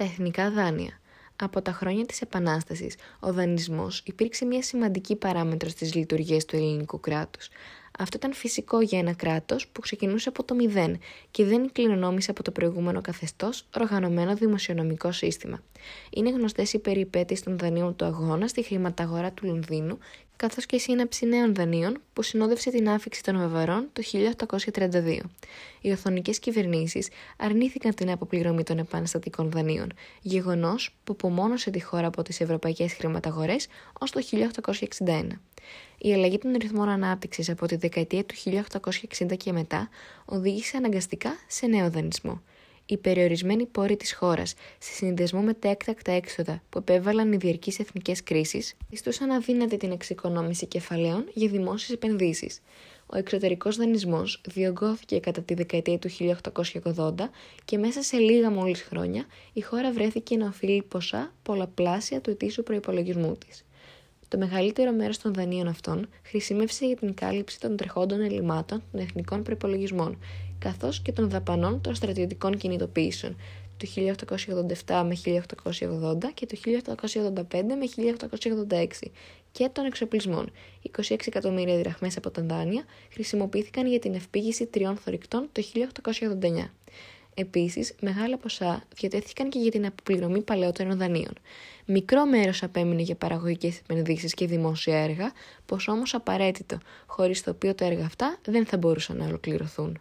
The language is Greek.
Τα εθνικά δάνεια. Από τα χρόνια της Επανάστασης, ο δανεισμός υπήρξε μια σημαντική παράμετρο στις λειτουργίες του ελληνικού κράτους. Αυτό ήταν φυσικό για ένα κράτος που ξεκινούσε από το μηδέν και δεν κληρονόμησε από το προηγούμενο καθεστώς οργανωμένο δημοσιονομικό σύστημα. Είναι γνωστές οι περιπέτειες των δανείων του αγώνα στη χρηματαγορά του Λονδίνου καθώς και η σύναψη νέων δανείων που συνόδευσε την άφηξη των Βαβαρών το 1832. Οι οθονικές κυβερνήσεις αρνήθηκαν την αποπληρωμή των επαναστατικών δανείων, γεγονός που απομόνωσε τη χώρα από τις ευρωπαϊκές χρηματαγορές ως το 1861. Η αλλαγή των ρυθμών ανάπτυξης από τη δεκαετία του 1860 και μετά οδήγησε αναγκαστικά σε νέο δανεισμό οι περιορισμένοι πόροι της χώρας, σε συνδυασμό με τα έκτακτα έξοδα που επέβαλαν οι διαρκείς εθνικές κρίσεις, πιστούσαν αδύνατη την εξοικονόμηση κεφαλαίων για δημόσιες επενδύσεις. Ο εξωτερικός δανεισμός διωγγώθηκε κατά τη δεκαετία του 1880 και μέσα σε λίγα μόλις χρόνια η χώρα βρέθηκε να οφείλει ποσά πολλαπλάσια του ετήσιου προπολογισμού της. Το μεγαλύτερο μέρος των δανείων αυτών χρησιμεύσε για την κάλυψη των τρεχόντων ελλημάτων των εθνικών προπολογισμών καθώς και των δαπανών των στρατιωτικών κινητοποιήσεων του 1887 με 1880 και του 1885 με 1886 και των εξοπλισμών. 26 εκατομμύρια δραχμές από τα δάνεια χρησιμοποιήθηκαν για την ευπήγηση τριών θορυκτών το 1889. Επίσης, μεγάλα ποσά διατέθηκαν και για την αποπληρωμή παλαιότερων δανείων. Μικρό μέρος απέμεινε για παραγωγικές επενδύσεις και δημόσια έργα, πω όμως απαραίτητο, χωρίς το οποίο τα έργα αυτά δεν θα μπορούσαν να ολοκληρωθούν.